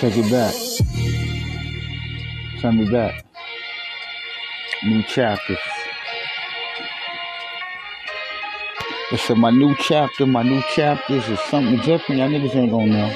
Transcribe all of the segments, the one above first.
Take it back. Turn me back. New chapters. Listen, my new chapter, my new chapters is something different. Y'all niggas ain't gonna know.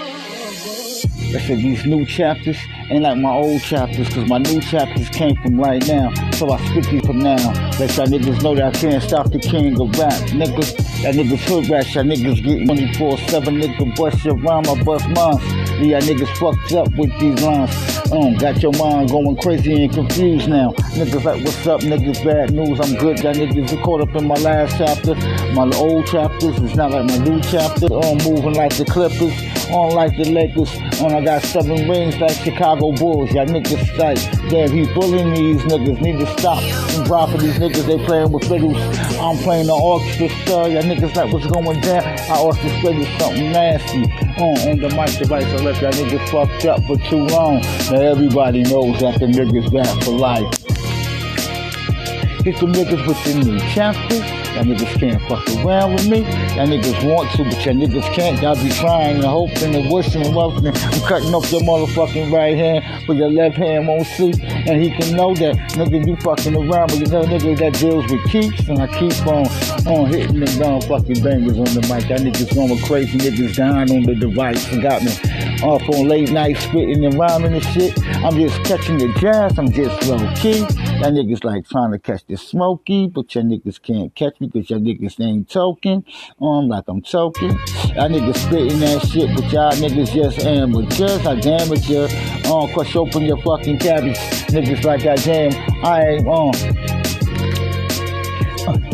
Listen, these new chapters ain't like my old chapters, cause my new chapters came from right now. So I spit these from now. Let y'all niggas know that I can't stop the king of rap. Niggas, that niggas hood rats, y'all niggas get 24-7, nigga bust your rhyme, I bust mine. Yeah, niggas fucked up with these lines. Um, got your mind going crazy and confused now. Niggas like, what's up, niggas? Bad news, I'm good. Y'all niggas are caught up in my last chapter. My old chapters, it's not like my new chapter. Um, moving like the Clippers, on like the Lakers. On, I got seven rings like Chicago Bulls. Y'all niggas like, damn, he bullying these niggas. Need to stop and drop for these niggas. They playing with fiddles. I'm playing the orchestra. Y'all niggas like, what's going down? I orchestrated something nasty. On, on the mic device, I left y'all niggas fucked up for too long. Now everybody knows that the niggas back for life. Hit the niggas with the new chapters. Y'all niggas can't fuck around with me. Y'all niggas want to, but y'all niggas can't. Y'all be trying and hoping and wishing and welcoming. I'm cutting off your motherfucking right hand, but your left hand won't see. And he can know that nigga you fucking around, but you know nigga that deals with keeps. And I keep on on hitting them dumb fucking bangers on the mic. Y'all niggas going crazy, niggas dying on the device and got me off on late night spitting and rhyming and shit. I'm just catching the jazz, I'm just low key. Y'all niggas like trying to catch the smoky, but y'all niggas can't catch me because y'all niggas ain't token. Um, like I'm token. Y'all niggas spitting that shit, but y'all niggas just amateurs. I damage you. Um, crush open your fucking cabbage. Niggas like I damn, I ain't um.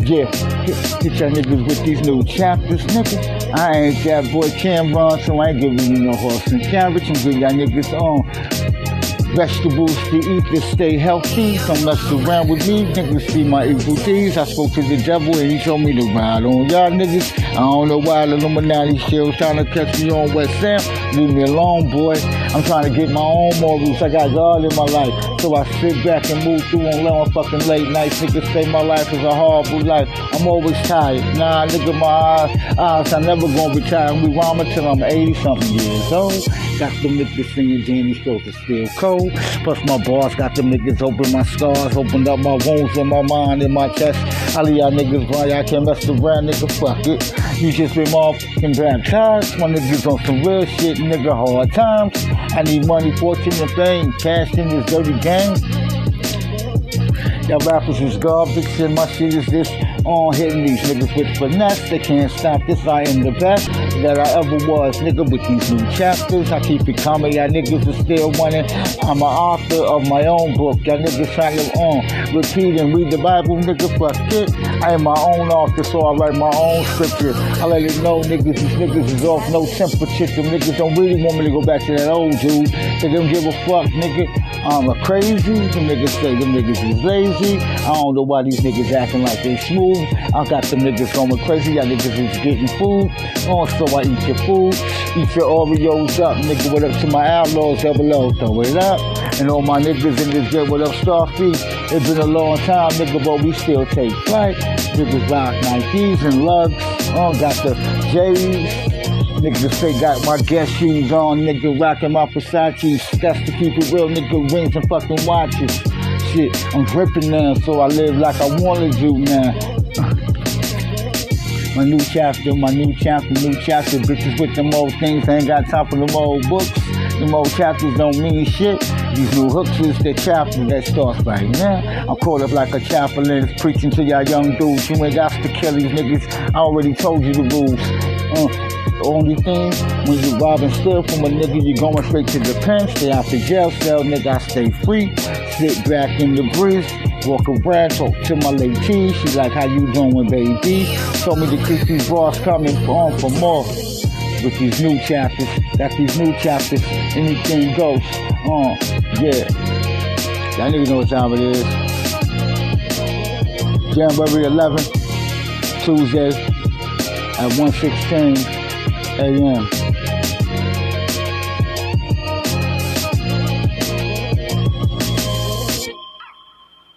Yeah, get, get y'all niggas with these new chapters, nigga. I ain't that boy Cam'ron, so I ain't giving you no horse and carriage. I'm giving y'all niggas on vegetables to eat to stay healthy. Don't mess around with me. Niggas see my evil deeds. I spoke to the devil and he told me to ride on y'all niggas. I don't know why the Illuminati still trying to catch me on West Sam. Leave me alone, boy. I'm trying to get my own morals. I got God in my life. So I sit back and move through on long fucking late nights. Niggas say my life is a horrible life. I'm always tired. Nah, nigga, my eyes, eyes I never gonna retire. I'm be rhyming till I'm 80 something years old. Got them niggas singing Danny Stroke is still cold. Plus my boss got them niggas open my scars, opened up my wounds in my mind, in my chest. I of y'all niggas run, y'all can't mess around, nigga, fuck it. You just been motherfucking baptized. My niggas on some real shit, nigga, hard times. I need money, fortune, and fame. Cash in this dirty game. Y'all rappers is garbage and my shit is this on hitting these niggas with finesse. They can't stop this. I am the best that I ever was, nigga, with these new chapters. I keep it coming. Y'all niggas are still running. I'm an author of my own book. Y'all niggas trying to on repeat and read the Bible, nigga. Fuck it. I am my own author, so I write my own scripture. I let it know, niggas, these niggas is off no temperature. Them niggas don't really want me to go back to that old dude. They don't give a fuck, nigga. I'm a crazy. Them niggas say them niggas is lazy. I don't know why these niggas acting like they smooth. I got some niggas going crazy. Y'all niggas is getting food. Also, I eat your food. Eat your Oreos up, nigga. What up to my outlaws down below? Throw it up. And all my niggas in this jet, what up, Starfleet? It's been a long time, nigga, but we still take flight. Niggas rock Nikes and Lugz. Oh, got the J's. Niggas say got my guest shoes on, nigga rocking my Versace's. That's to keep it real, nigga rings and fucking watches. Shit, I'm gripping now, so I live like I wanna do now. My new chapter, my new chapter, new chapter. Bitches with them old things, I ain't got top of them old books. Them old chapters don't mean shit. These new hooks is the chapter that starts right now. I'm caught up like a chaplain preaching to y'all young dudes. You ain't got to kill these niggas. I already told you the rules. Uh, only thing, when you rob and steal from a nigga, you going straight to the pen. Stay out the jail cell, nigga, I stay free. Sit back in the breeze. Walk around, talk to my lady. She like, how you doing, baby? Told me the these bars coming on for more. With these new chapters, got these new chapters, anything goes. Uh, yeah. Y'all niggas know what time it is. January 11th, Tuesday at 116 AM.